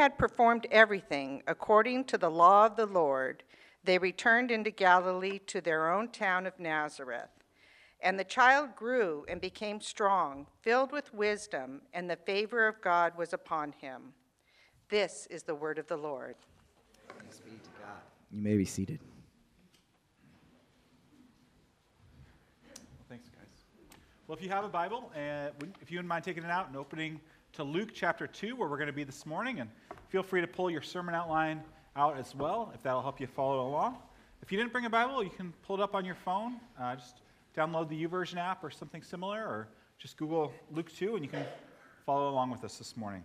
had performed everything according to the law of the Lord, they returned into Galilee to their own town of Nazareth. And the child grew and became strong, filled with wisdom, and the favor of God was upon him. This is the word of the Lord. Thanks be to God. You may be seated. Thanks, guys. Well, if you have a Bible, uh, if you wouldn't mind taking it out and opening to Luke chapter 2, where we're going to be this morning, and feel free to pull your sermon outline out as well, if that'll help you follow along. If you didn't bring a Bible, you can pull it up on your phone. Uh, just download the YouVersion app or something similar, or just Google Luke 2, and you can follow along with us this morning.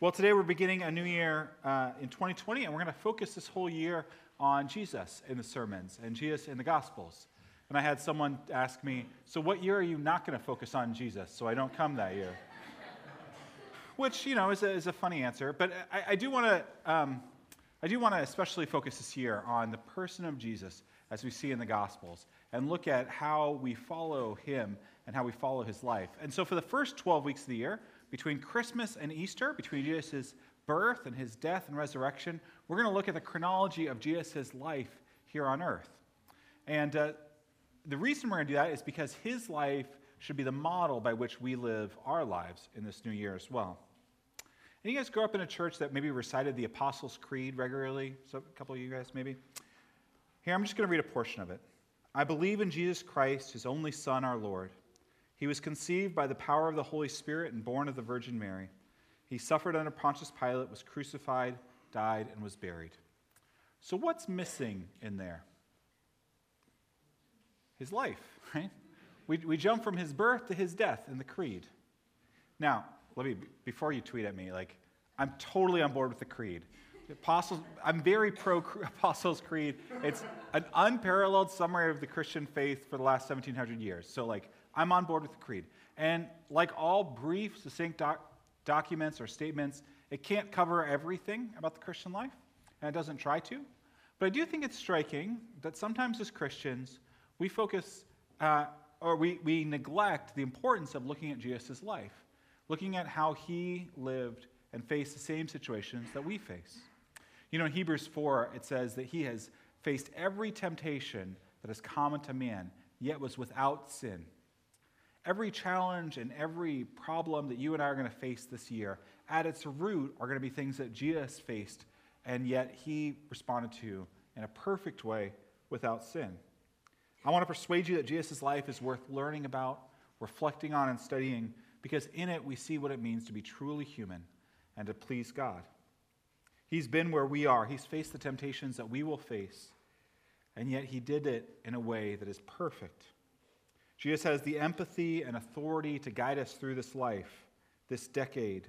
Well, today we're beginning a new year uh, in 2020, and we're going to focus this whole year on Jesus in the sermons and Jesus in the Gospels. And I had someone ask me, So, what year are you not going to focus on Jesus so I don't come that year? Which, you know, is a, is a funny answer. But I, do want to. Um, I do want to especially focus this year on the person of Jesus as we see in the Gospels and look at how we follow him and how we follow his life. And so, for the first 12 weeks of the year, between Christmas and Easter, between Jesus' birth and his death and resurrection, we're going to look at the chronology of Jesus' life here on earth. And uh, the reason we're going to do that is because his life should be the model by which we live our lives in this new year as well. And you guys grow up in a church that maybe recited the Apostles' Creed regularly? So, a couple of you guys, maybe? Here, I'm just going to read a portion of it. I believe in Jesus Christ, his only Son, our Lord. He was conceived by the power of the Holy Spirit and born of the Virgin Mary. He suffered under Pontius Pilate, was crucified, died, and was buried. So, what's missing in there? His life, right? We, we jump from his birth to his death in the creed. Now, let me, before you tweet at me, like, I'm totally on board with the creed. Apostles, I'm very pro Apostles' Creed. It's an unparalleled summary of the Christian faith for the last 1700 years. So, like, I'm on board with the creed. And like all brief, succinct doc- documents or statements, it can't cover everything about the Christian life, and it doesn't try to. But I do think it's striking that sometimes as Christians, we focus uh, or we, we neglect the importance of looking at Jesus' life looking at how he lived and faced the same situations that we face. You know, in Hebrews 4, it says that he has faced every temptation that is common to man, yet was without sin. Every challenge and every problem that you and I are going to face this year, at its root, are going to be things that Jesus faced, and yet he responded to in a perfect way without sin. I want to persuade you that Jesus' life is worth learning about, reflecting on, and studying because in it we see what it means to be truly human and to please God. He's been where we are, He's faced the temptations that we will face, and yet He did it in a way that is perfect. Jesus has the empathy and authority to guide us through this life, this decade,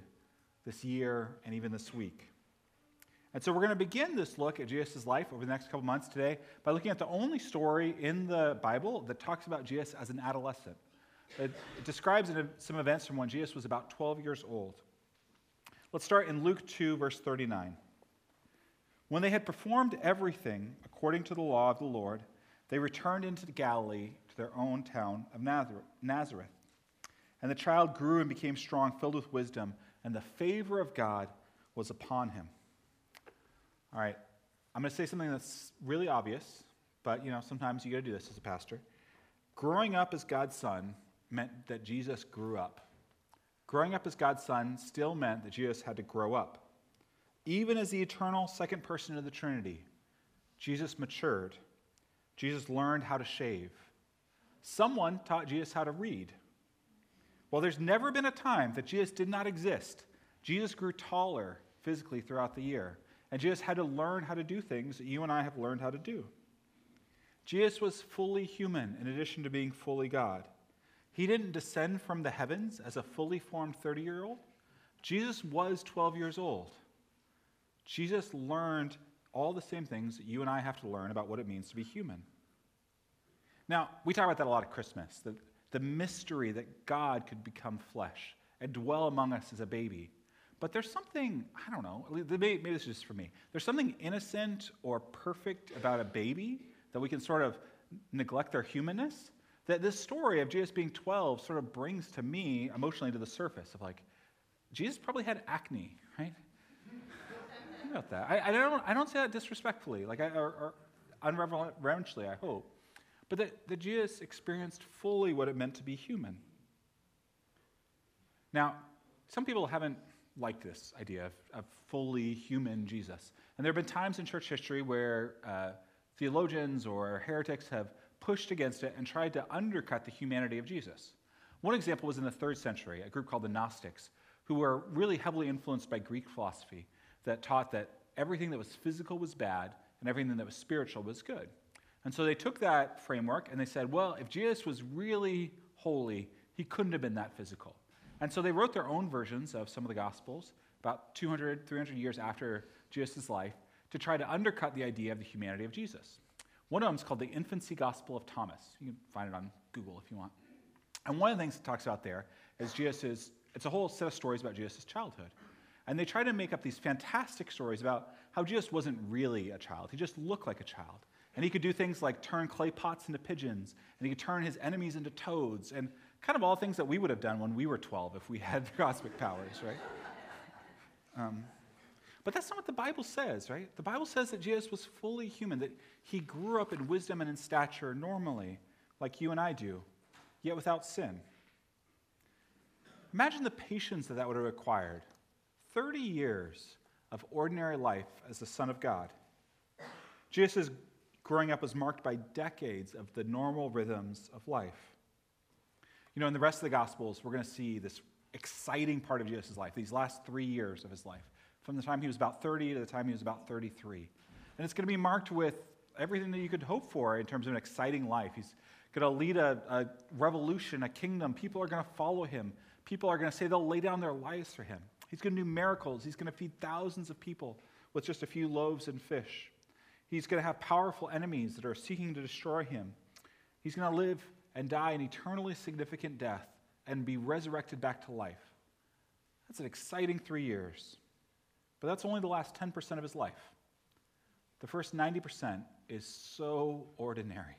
this year, and even this week. And so we're going to begin this look at Jesus' life over the next couple months today by looking at the only story in the Bible that talks about Jesus as an adolescent. It, describes some events from when Jesus was about 12 years old. Let's start in Luke 2, verse 39. When they had performed everything according to the law of the Lord, they returned into Galilee to their own town of Nazareth. And the child grew and became strong, filled with wisdom, and the favor of God was upon him. All right, I'm going to say something that's really obvious, but you know, sometimes you got to do this as a pastor. Growing up as God's son meant that Jesus grew up. Growing up as God's son still meant that Jesus had to grow up. Even as the eternal second person of the Trinity, Jesus matured. Jesus learned how to shave. Someone taught Jesus how to read. Well, there's never been a time that Jesus did not exist. Jesus grew taller physically throughout the year, and Jesus had to learn how to do things that you and I have learned how to do. Jesus was fully human in addition to being fully God. He didn't descend from the heavens as a fully formed 30 year old. Jesus was 12 years old. Jesus learned all the same things that you and I have to learn about what it means to be human. Now, we talk about that a lot at Christmas the, the mystery that God could become flesh and dwell among us as a baby. But there's something, I don't know, maybe, maybe this is just for me. There's something innocent or perfect about a baby that we can sort of neglect their humanness that this story of Jesus being 12 sort of brings to me emotionally to the surface of like, Jesus probably had acne, right? Think about that. I, I, don't, I don't say that disrespectfully, like or, or unreverentially, I hope. But that, that Jesus experienced fully what it meant to be human. Now, some people haven't liked this idea of, of fully human Jesus. And there have been times in church history where uh, theologians or heretics have pushed against it and tried to undercut the humanity of Jesus. One example was in the third century, a group called the Gnostics, who were really heavily influenced by Greek philosophy that taught that everything that was physical was bad and everything that was spiritual was good. And so they took that framework and they said, well, if Jesus was really holy, he couldn't have been that physical. And so they wrote their own versions of some of the Gospels about 200, 300 years after Jesus' life to try to undercut the idea of the humanity of Jesus. One of them is called the Infancy Gospel of Thomas. You can find it on Google if you want. And one of the things it talks about there is Jesus' it's a whole set of stories about Jesus' childhood. And they try to make up these fantastic stories about how Jesus wasn't really a child. He just looked like a child. And he could do things like turn clay pots into pigeons, and he could turn his enemies into toads, and kind of all things that we would have done when we were 12 if we had the cosmic powers, right? Um, but that's not what the Bible says, right? The Bible says that Jesus was fully human, that he grew up in wisdom and in stature normally, like you and I do, yet without sin. Imagine the patience that that would have required 30 years of ordinary life as the Son of God. Jesus' growing up was marked by decades of the normal rhythms of life. You know, in the rest of the Gospels, we're going to see this exciting part of Jesus' life, these last three years of his life, from the time he was about 30 to the time he was about 33. And it's going to be marked with everything that you could hope for in terms of an exciting life. He's going to lead a, a revolution, a kingdom. People are going to follow him. People are going to say they'll lay down their lives for him. He's going to do miracles. He's going to feed thousands of people with just a few loaves and fish. He's going to have powerful enemies that are seeking to destroy him. He's going to live and die an eternally significant death and be resurrected back to life. That's an exciting three years. But that's only the last 10% of his life. The first 90% is so ordinary,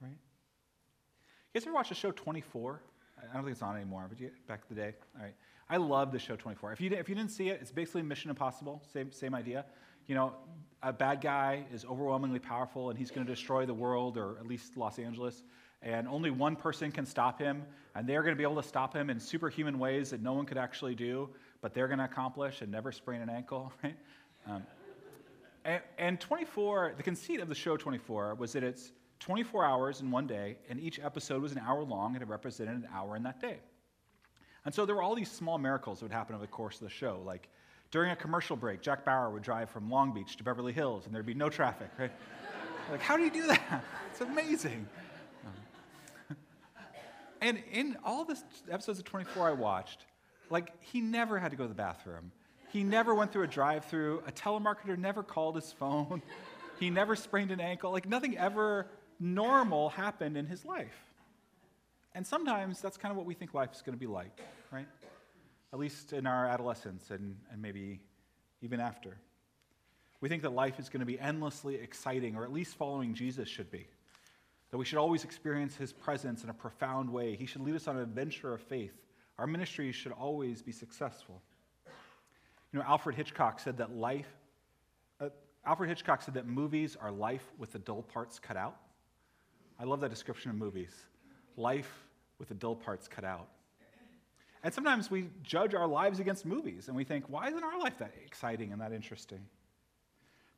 right? You guys ever watch the show 24? I don't think it's on anymore, but you, back in the day. All right. I love the show 24. If you, if you didn't see it, it's basically Mission Impossible, same, same idea. You know, a bad guy is overwhelmingly powerful and he's going to destroy the world or at least Los Angeles. And only one person can stop him. And they're going to be able to stop him in superhuman ways that no one could actually do, but they're going to accomplish and never sprain an ankle, right? Um, and, and 24, the conceit of the show 24 was that it's 24 hours in one day, and each episode was an hour long, and it represented an hour in that day. And so there were all these small miracles that would happen over the course of the show. Like during a commercial break, Jack Bauer would drive from Long Beach to Beverly Hills, and there'd be no traffic, right? like, how do you do that? It's amazing. Um, and in all the episodes of 24 I watched, like, he never had to go to the bathroom. He never went through a drive through. A telemarketer never called his phone. He never sprained an ankle. Like, nothing ever normal happened in his life. And sometimes that's kind of what we think life is going to be like, right? At least in our adolescence and, and maybe even after. We think that life is going to be endlessly exciting, or at least following Jesus should be. That we should always experience his presence in a profound way. He should lead us on an adventure of faith. Our ministry should always be successful. You know, Alfred Hitchcock said that life, uh, Alfred Hitchcock said that movies are life with the dull parts cut out. I love that description of movies life with the dull parts cut out. And sometimes we judge our lives against movies and we think, why isn't our life that exciting and that interesting?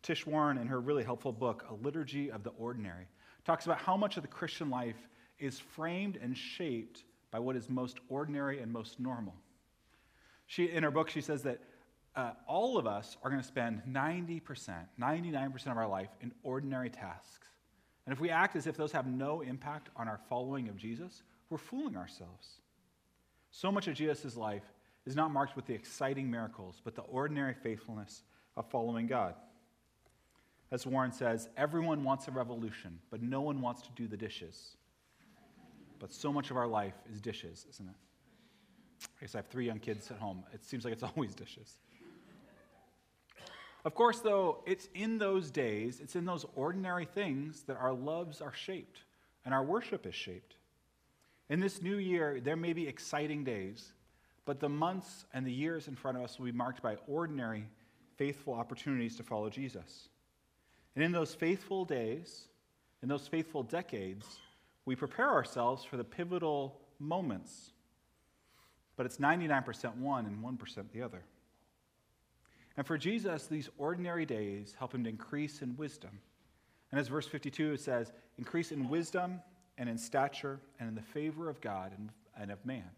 Tish Warren, in her really helpful book, A Liturgy of the Ordinary, talks about how much of the Christian life is framed and shaped by what is most ordinary and most normal. She, in her book, she says that uh, all of us are going to spend 90%, 99% of our life in ordinary tasks. And if we act as if those have no impact on our following of Jesus, we're fooling ourselves. So much of Jesus' life is not marked with the exciting miracles, but the ordinary faithfulness of following God. As Warren says, everyone wants a revolution, but no one wants to do the dishes. But so much of our life is dishes, isn't it? I guess I have three young kids at home. It seems like it's always dishes. Of course, though, it's in those days, it's in those ordinary things that our loves are shaped and our worship is shaped. In this new year, there may be exciting days, but the months and the years in front of us will be marked by ordinary faithful opportunities to follow Jesus. And in those faithful days, in those faithful decades, we prepare ourselves for the pivotal moments. But it's 99% one and 1% the other. And for Jesus, these ordinary days help him to increase in wisdom. And as verse 52 says, increase in wisdom and in stature and in the favor of God and, and of man.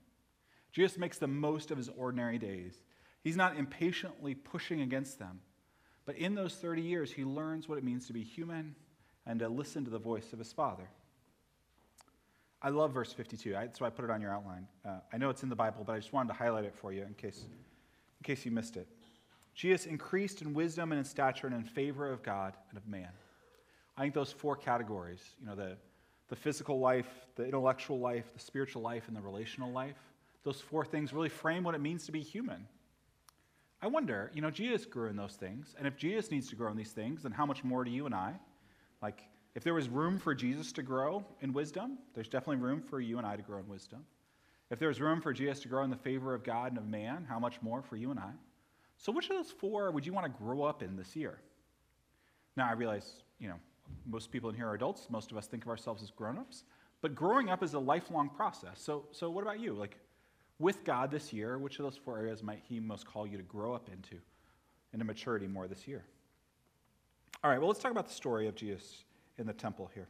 Jesus makes the most of his ordinary days. He's not impatiently pushing against them. But in those 30 years, he learns what it means to be human and to listen to the voice of his Father. I love verse 52. That's why I put it on your outline. Uh, I know it's in the Bible, but I just wanted to highlight it for you in case, in case you missed it. Jesus increased in wisdom and in stature and in favor of God and of man. I think those four categories, you know, the, the physical life, the intellectual life, the spiritual life, and the relational life, those four things really frame what it means to be human. I wonder, you know, Jesus grew in those things, and if Jesus needs to grow in these things, then how much more do you and I? Like, if there was room for Jesus to grow in wisdom, there's definitely room for you and I to grow in wisdom. If there's room for Jesus to grow in the favor of God and of man, how much more for you and I? So, which of those four would you want to grow up in this year? Now, I realize, you know, most people in here are adults. Most of us think of ourselves as grown-ups. But growing up is a lifelong process. So, so what about you? Like, with God this year, which of those four areas might He most call you to grow up into, into maturity more this year? All right, well, let's talk about the story of Jesus in the temple here.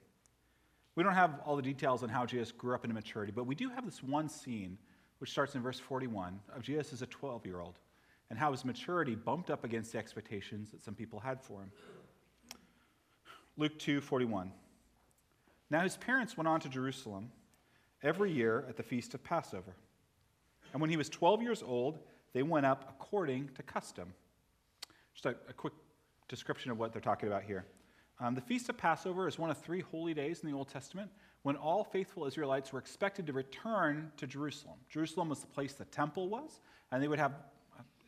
We don't have all the details on how Jesus grew up into maturity, but we do have this one scene, which starts in verse 41, of Jesus as a 12 year old and how his maturity bumped up against the expectations that some people had for him. Luke 2:41. Now his parents went on to Jerusalem every year at the feast of Passover. And when he was 12 years old, they went up according to custom. Just a, a quick description of what they're talking about here. Um, the Feast of Passover is one of three holy days in the Old Testament when all faithful Israelites were expected to return to Jerusalem. Jerusalem was the place the temple was, and they would have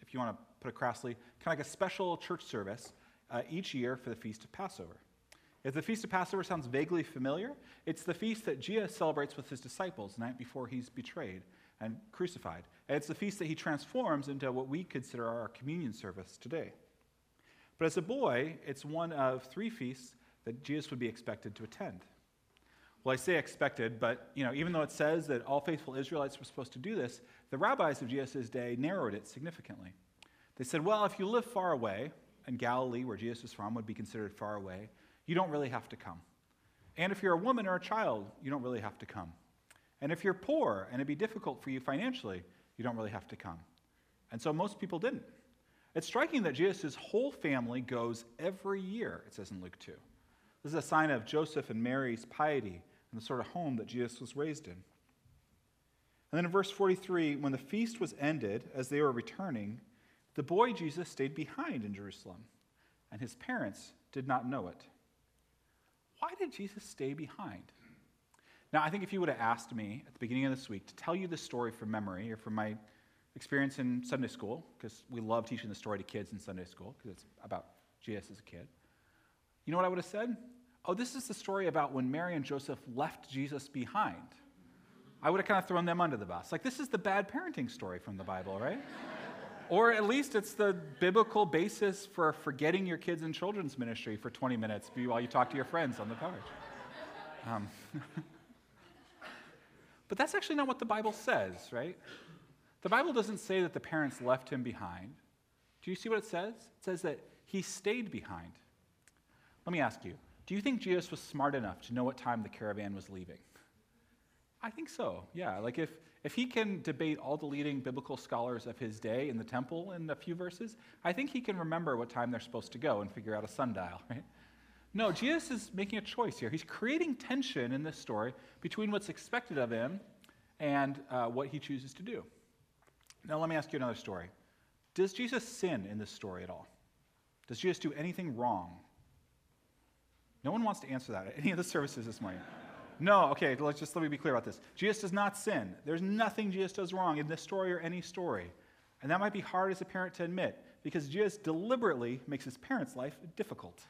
if you want to put it crassly, kind of like a special church service uh, each year for the Feast of Passover. If the Feast of Passover sounds vaguely familiar, it's the feast that Jesus celebrates with his disciples the night before he's betrayed and crucified. And it's the feast that he transforms into what we consider our communion service today. But as a boy, it's one of three feasts that Jesus would be expected to attend. Well, I say expected, but you know, even though it says that all faithful Israelites were supposed to do this, the rabbis of Jesus' day narrowed it significantly. They said, well, if you live far away, and Galilee, where Jesus was from, would be considered far away, you don't really have to come. And if you're a woman or a child, you don't really have to come. And if you're poor and it'd be difficult for you financially, you don't really have to come. And so most people didn't. It's striking that Jesus' whole family goes every year, it says in Luke 2. This is a sign of Joseph and Mary's piety and the sort of home that Jesus was raised in. And then in verse 43, when the feast was ended, as they were returning, the boy Jesus stayed behind in Jerusalem, and his parents did not know it. Why did Jesus stay behind? Now, I think if you would have asked me at the beginning of this week to tell you the story from memory or from my experience in Sunday school, because we love teaching the story to kids in Sunday school, because it's about Jesus as a kid, you know what I would have said? Oh, this is the story about when Mary and Joseph left Jesus behind. I would have kind of thrown them under the bus. Like, this is the bad parenting story from the Bible, right? or at least it's the biblical basis for forgetting your kids in children's ministry for 20 minutes while you talk to your friends on the couch. Um, but that's actually not what the Bible says, right? The Bible doesn't say that the parents left him behind. Do you see what it says? It says that he stayed behind. Let me ask you do you think Jesus was smart enough to know what time the caravan was leaving? I think so, yeah. Like if, if he can debate all the leading biblical scholars of his day in the temple in a few verses, I think he can remember what time they're supposed to go and figure out a sundial, right? No, Jesus is making a choice here. He's creating tension in this story between what's expected of him and uh, what he chooses to do. Now, let me ask you another story. Does Jesus sin in this story at all? Does Jesus do anything wrong? No one wants to answer that at any of the services this morning. No, okay, let's just let me be clear about this. Jesus does not sin. There's nothing Jesus does wrong in this story or any story. And that might be hard as a parent to admit because Jesus deliberately makes his parents' life difficult.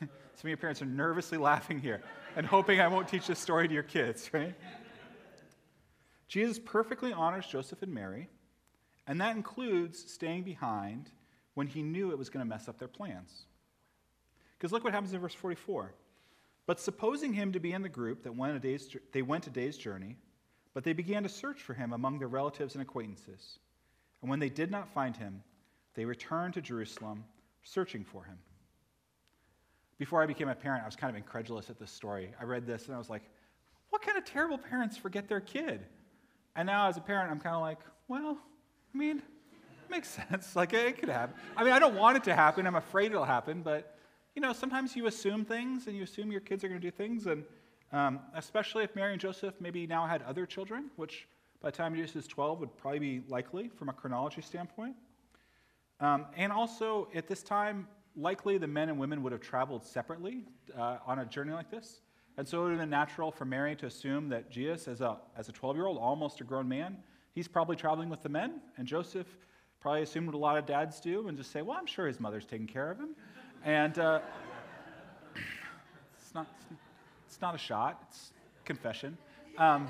Some of your parents are nervously laughing here and hoping I won't teach this story to your kids, right? Jesus perfectly honors Joseph and Mary, And that includes staying behind when he knew it was going to mess up their plans. Because look what happens in verse 44. But supposing him to be in the group that went a day's, they went a day's journey, but they began to search for him among their relatives and acquaintances. And when they did not find him, they returned to Jerusalem, searching for him. Before I became a parent, I was kind of incredulous at this story. I read this and I was like, what kind of terrible parents forget their kid? And now, as a parent, I'm kind of like, well, I mean, it makes sense. Like, it could happen. I mean, I don't want it to happen. I'm afraid it'll happen. But, you know, sometimes you assume things and you assume your kids are going to do things. And um, especially if Mary and Joseph maybe now had other children, which by the time Jesus is 12 would probably be likely from a chronology standpoint. Um, and also, at this time, likely the men and women would have traveled separately uh, on a journey like this. And so it would have been natural for Mary to assume that Jesus, as a, as a 12 year old, almost a grown man, he's probably traveling with the men. And Joseph probably assumed what a lot of dads do and just say, well, I'm sure his mother's taking care of him. And uh, it's, not, it's not a shot, it's confession. Um,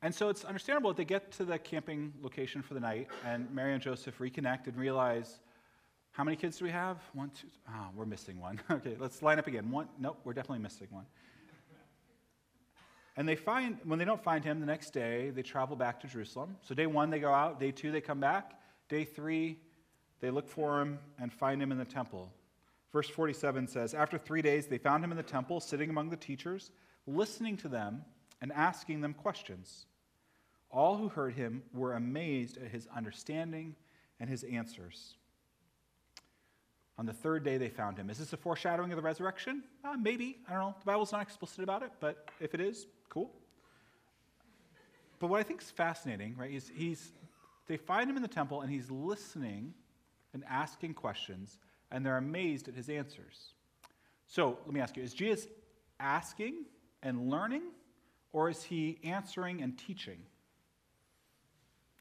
and so it's understandable that they get to the camping location for the night, and Mary and Joseph reconnect and realize how many kids do we have? One, two, ah, oh, we're missing one. okay, let's line up again. One, nope, we're definitely missing one. And they find, when they don't find him the next day, they travel back to Jerusalem. So day one, they go out. Day two, they come back. Day three, they look for him and find him in the temple. Verse 47 says After three days, they found him in the temple, sitting among the teachers, listening to them and asking them questions. All who heard him were amazed at his understanding and his answers. On the third day, they found him. Is this a foreshadowing of the resurrection? Uh, maybe. I don't know. The Bible's not explicit about it, but if it is, cool. But what I think is fascinating, right, is he's, they find him in the temple and he's listening and asking questions, and they're amazed at his answers. So let me ask you is Jesus asking and learning, or is he answering and teaching?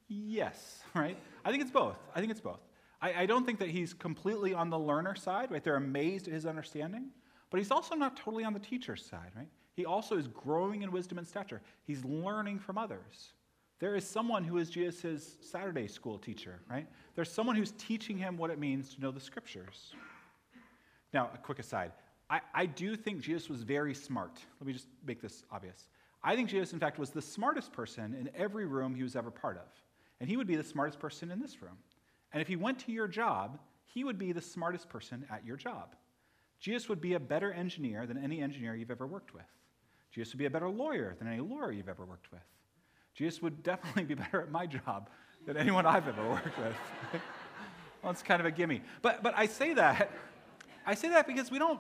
Yes, right? I think it's both. I think it's both. I, I, don't think that he's completely on the learner side, right? They're amazed at his understanding, but he's also not totally on the teacher's side, right? He also is growing in wisdom and stature. He's learning from others. There is someone who is Jesus' Saturday school teacher, right? There's someone who's teaching him what it means to know the scriptures. Now, a quick aside. I, I do think Jesus was very smart. Let me just make this obvious. I think Jesus, in fact, was the smartest person in every room he was ever part of. And he would be the smartest person in this room. And if he went to your job, he would be the smartest person at your job. Jesus would be a better engineer than any engineer you've ever worked with. Jesus would be a better lawyer than any lawyer you've ever worked with. Jesus would definitely be better at my job than anyone I've ever worked with. well, it's kind of a gimme. But, but I say that, I say that because we don't,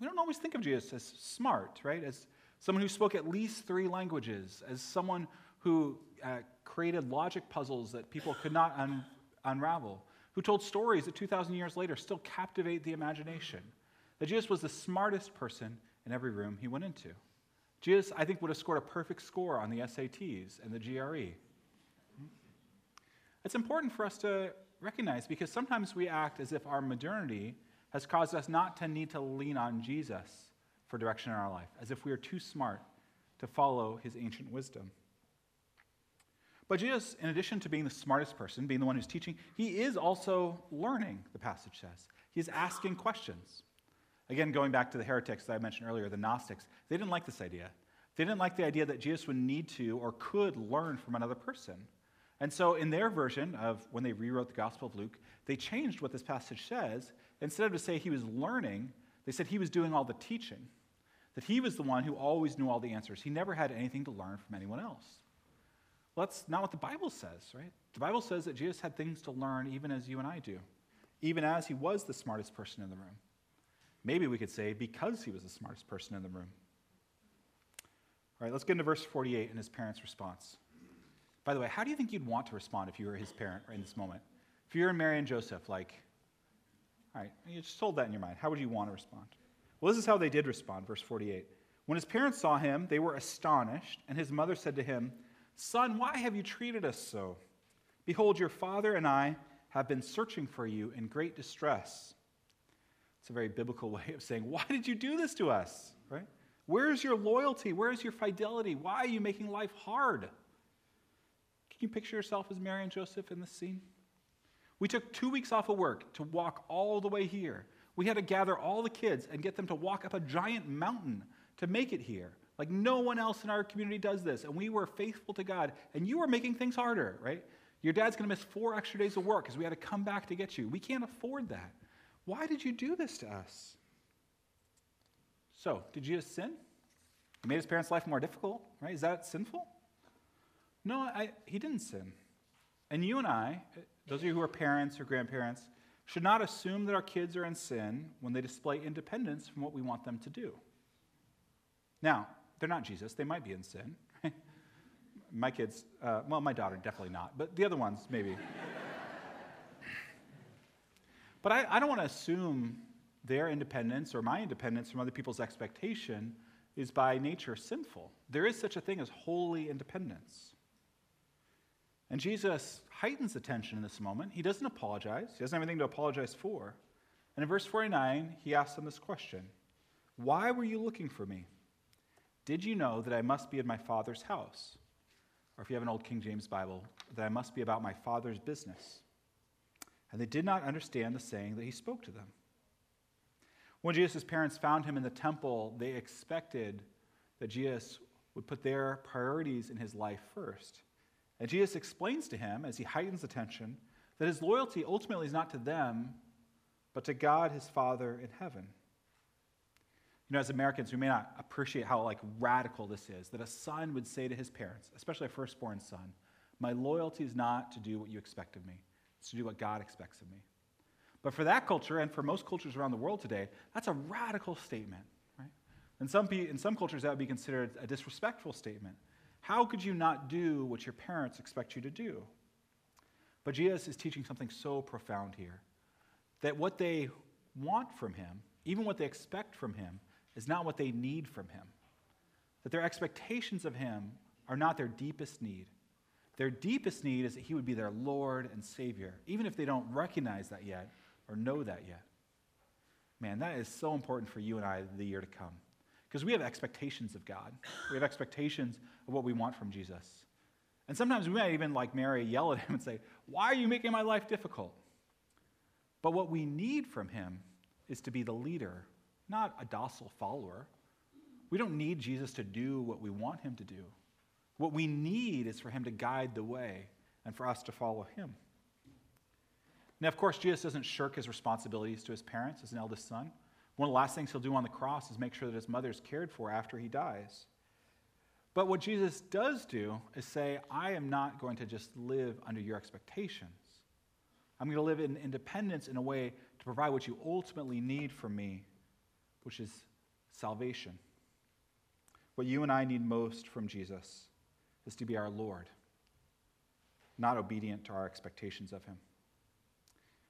we don't always think of Jesus as smart, right? As someone who spoke at least three languages, as someone who uh, created logic puzzles that people could not un- unravel, who told stories that 2,000 years later still captivate the imagination. That Jesus was the smartest person in every room he went into. Jesus, I think, would have scored a perfect score on the SATs and the GRE. It's important for us to recognize because sometimes we act as if our modernity has caused us not to need to lean on Jesus for direction in our life, as if we are too smart to follow his ancient wisdom. But Jesus, in addition to being the smartest person, being the one who's teaching, he is also learning, the passage says. He's asking questions. Again, going back to the heretics that I mentioned earlier, the Gnostics, they didn't like this idea. They didn't like the idea that Jesus would need to or could learn from another person. And so, in their version of when they rewrote the Gospel of Luke, they changed what this passage says. Instead of to say he was learning, they said he was doing all the teaching, that he was the one who always knew all the answers. He never had anything to learn from anyone else. Well, that's not what the Bible says, right? The Bible says that Jesus had things to learn even as you and I do, even as he was the smartest person in the room. Maybe we could say because he was the smartest person in the room. All right, let's get into verse 48 and his parents' response. By the way, how do you think you'd want to respond if you were his parent in this moment? If you're in Mary and Joseph, like, all right, you just hold that in your mind. How would you want to respond? Well, this is how they did respond, verse 48. When his parents saw him, they were astonished, and his mother said to him, Son, why have you treated us so? Behold, your father and I have been searching for you in great distress. It's a very biblical way of saying, Why did you do this to us? Right? Where's your loyalty? Where's your fidelity? Why are you making life hard? Can you picture yourself as Mary and Joseph in this scene? We took two weeks off of work to walk all the way here. We had to gather all the kids and get them to walk up a giant mountain to make it here. Like no one else in our community does this. And we were faithful to God. And you are making things harder, right? Your dad's going to miss four extra days of work because we had to come back to get you. We can't afford that. Why did you do this to us? So, did Jesus sin? He made his parents' life more difficult, right? Is that sinful? No, I, he didn't sin. And you and I, those of you who are parents or grandparents, should not assume that our kids are in sin when they display independence from what we want them to do. Now, they're not Jesus, they might be in sin. my kids, uh, well, my daughter, definitely not, but the other ones, maybe. but I, I don't want to assume their independence or my independence from other people's expectation is by nature sinful. There is such a thing as holy independence. And Jesus heightens the tension in this moment. He doesn't apologize, he doesn't have anything to apologize for. And in verse 49, he asks them this question Why were you looking for me? Did you know that I must be in my Father's house? Or if you have an old King James Bible, that I must be about my Father's business. And they did not understand the saying that he spoke to them. When Jesus' parents found him in the temple, they expected that Jesus would put their priorities in his life first. And Jesus explains to him, as he heightens attention, that his loyalty ultimately is not to them, but to God, his Father in heaven. You know, as Americans, we may not appreciate how like radical this is that a son would say to his parents, especially a firstborn son, "My loyalty is not to do what you expect of me; it's to do what God expects of me." But for that culture, and for most cultures around the world today, that's a radical statement, right? In some, in some cultures, that would be considered a disrespectful statement. How could you not do what your parents expect you to do? But Jesus is teaching something so profound here that what they want from him, even what they expect from him, is not what they need from him. That their expectations of him are not their deepest need. Their deepest need is that he would be their Lord and Savior, even if they don't recognize that yet or know that yet. Man, that is so important for you and I the year to come. Because we have expectations of God. We have expectations of what we want from Jesus. And sometimes we might even, like Mary, yell at him and say, Why are you making my life difficult? But what we need from him is to be the leader, not a docile follower. We don't need Jesus to do what we want him to do. What we need is for him to guide the way and for us to follow him. Now, of course, Jesus doesn't shirk his responsibilities to his parents as an eldest son. One of the last things he'll do on the cross is make sure that his mother is cared for after he dies. But what Jesus does do is say, I am not going to just live under your expectations. I'm going to live in independence in a way to provide what you ultimately need from me, which is salvation. What you and I need most from Jesus is to be our Lord, not obedient to our expectations of him.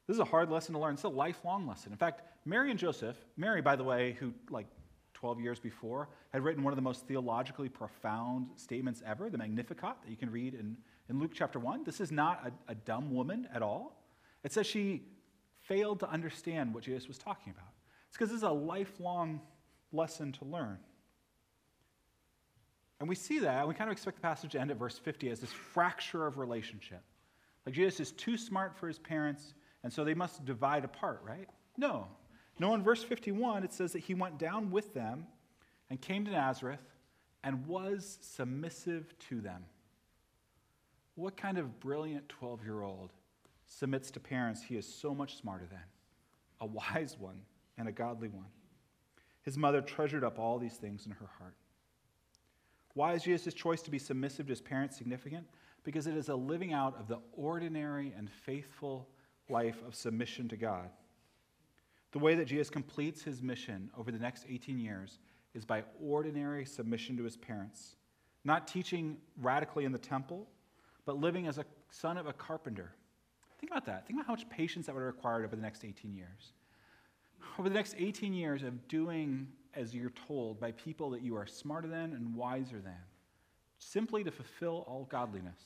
This is a hard lesson to learn. It's a lifelong lesson. In fact, Mary and Joseph, Mary, by the way, who like 12 years before had written one of the most theologically profound statements ever, the Magnificat, that you can read in, in Luke chapter 1. This is not a, a dumb woman at all. It says she failed to understand what Jesus was talking about. It's because this is a lifelong lesson to learn. And we see that, and we kind of expect the passage to end at verse 50 as this fracture of relationship. Like Jesus is too smart for his parents, and so they must divide apart, right? No. No, in verse 51, it says that he went down with them and came to Nazareth and was submissive to them. What kind of brilliant 12 year old submits to parents he is so much smarter than? A wise one and a godly one. His mother treasured up all these things in her heart. Why is Jesus' choice to be submissive to his parents significant? Because it is a living out of the ordinary and faithful life of submission to God. The way that Jesus completes his mission over the next 18 years is by ordinary submission to his parents, not teaching radically in the temple, but living as a son of a carpenter. Think about that. Think about how much patience that would have required over the next 18 years. Over the next 18 years of doing as you're told by people that you are smarter than and wiser than, simply to fulfill all godliness.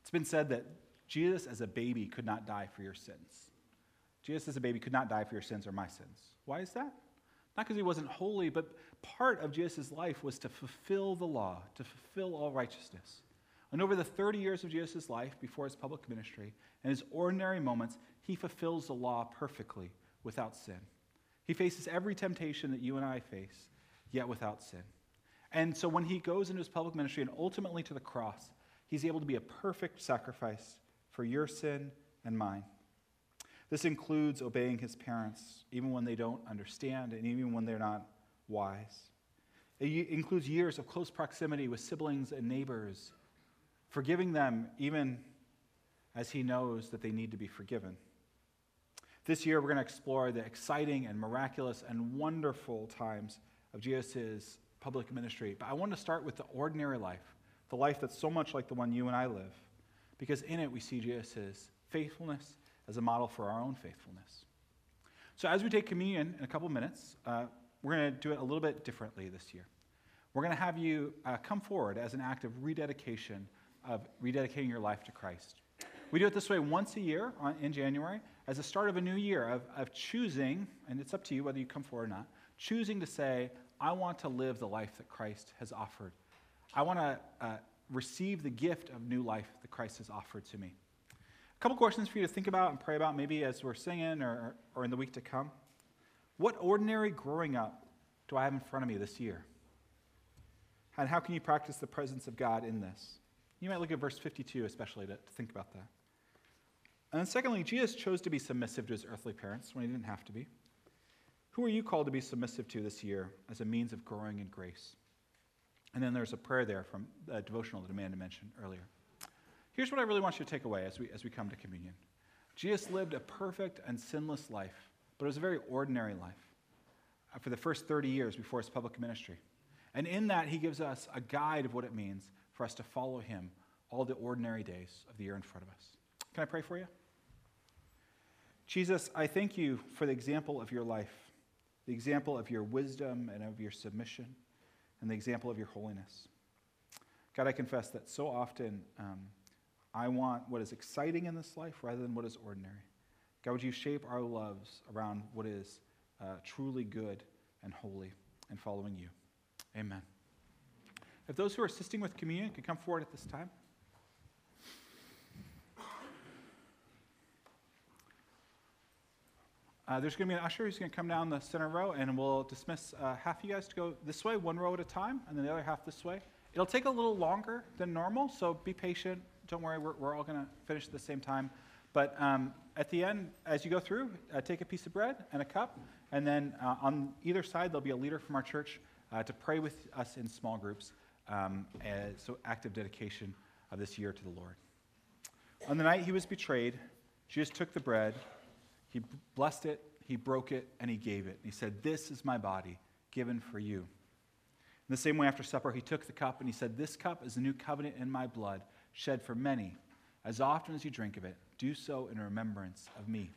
It's been said that Jesus, as a baby, could not die for your sins. Jesus, as a baby, could not die for your sins or my sins. Why is that? Not because he wasn't holy, but part of Jesus' life was to fulfill the law, to fulfill all righteousness. And over the 30 years of Jesus' life before his public ministry and his ordinary moments, he fulfills the law perfectly without sin. He faces every temptation that you and I face, yet without sin. And so when he goes into his public ministry and ultimately to the cross, he's able to be a perfect sacrifice for your sin and mine. This includes obeying his parents, even when they don't understand and even when they're not wise. It includes years of close proximity with siblings and neighbors, forgiving them even as he knows that they need to be forgiven. This year, we're going to explore the exciting and miraculous and wonderful times of Jesus' public ministry. But I want to start with the ordinary life, the life that's so much like the one you and I live, because in it we see Jesus' faithfulness as a model for our own faithfulness. So, as we take communion in a couple minutes, uh, we're going to do it a little bit differently this year. We're going to have you uh, come forward as an act of rededication, of rededicating your life to Christ. We do it this way once a year on, in January as a start of a new year of, of choosing, and it's up to you whether you come forward or not, choosing to say, I want to live the life that Christ has offered. I want to uh, receive the gift of new life that Christ has offered to me. A couple questions for you to think about and pray about, maybe as we're singing or, or in the week to come. What ordinary growing up do I have in front of me this year? And how can you practice the presence of God in this? You might look at verse 52 especially to, to think about that. And then, secondly, Jesus chose to be submissive to his earthly parents when he didn't have to be. Who are you called to be submissive to this year as a means of growing in grace? And then there's a prayer there from a devotional that Amanda mentioned earlier. Here's what I really want you to take away as we, as we come to communion Jesus lived a perfect and sinless life, but it was a very ordinary life uh, for the first 30 years before his public ministry. And in that, he gives us a guide of what it means for us to follow him all the ordinary days of the year in front of us. Can I pray for you? Jesus, I thank you for the example of your life, the example of your wisdom and of your submission, and the example of your holiness. God, I confess that so often um, I want what is exciting in this life rather than what is ordinary. God, would you shape our loves around what is uh, truly good and holy and following you? Amen. If those who are assisting with communion could come forward at this time. Uh, there's going to be an usher who's going to come down the center row, and we'll dismiss uh, half of you guys to go this way, one row at a time, and then the other half this way. It'll take a little longer than normal, so be patient. Don't worry, we're, we're all going to finish at the same time. But um, at the end, as you go through, uh, take a piece of bread and a cup, and then uh, on either side, there'll be a leader from our church uh, to pray with us in small groups. Um, so, active dedication of this year to the Lord. On the night he was betrayed, Jesus took the bread. He blessed it, he broke it, and he gave it. He said, This is my body given for you. In the same way, after supper, he took the cup and he said, This cup is the new covenant in my blood, shed for many. As often as you drink of it, do so in remembrance of me.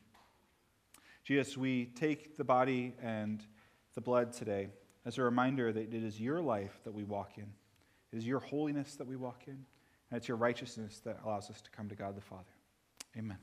Jesus, we take the body and the blood today as a reminder that it is your life that we walk in, it is your holiness that we walk in, and it's your righteousness that allows us to come to God the Father. Amen.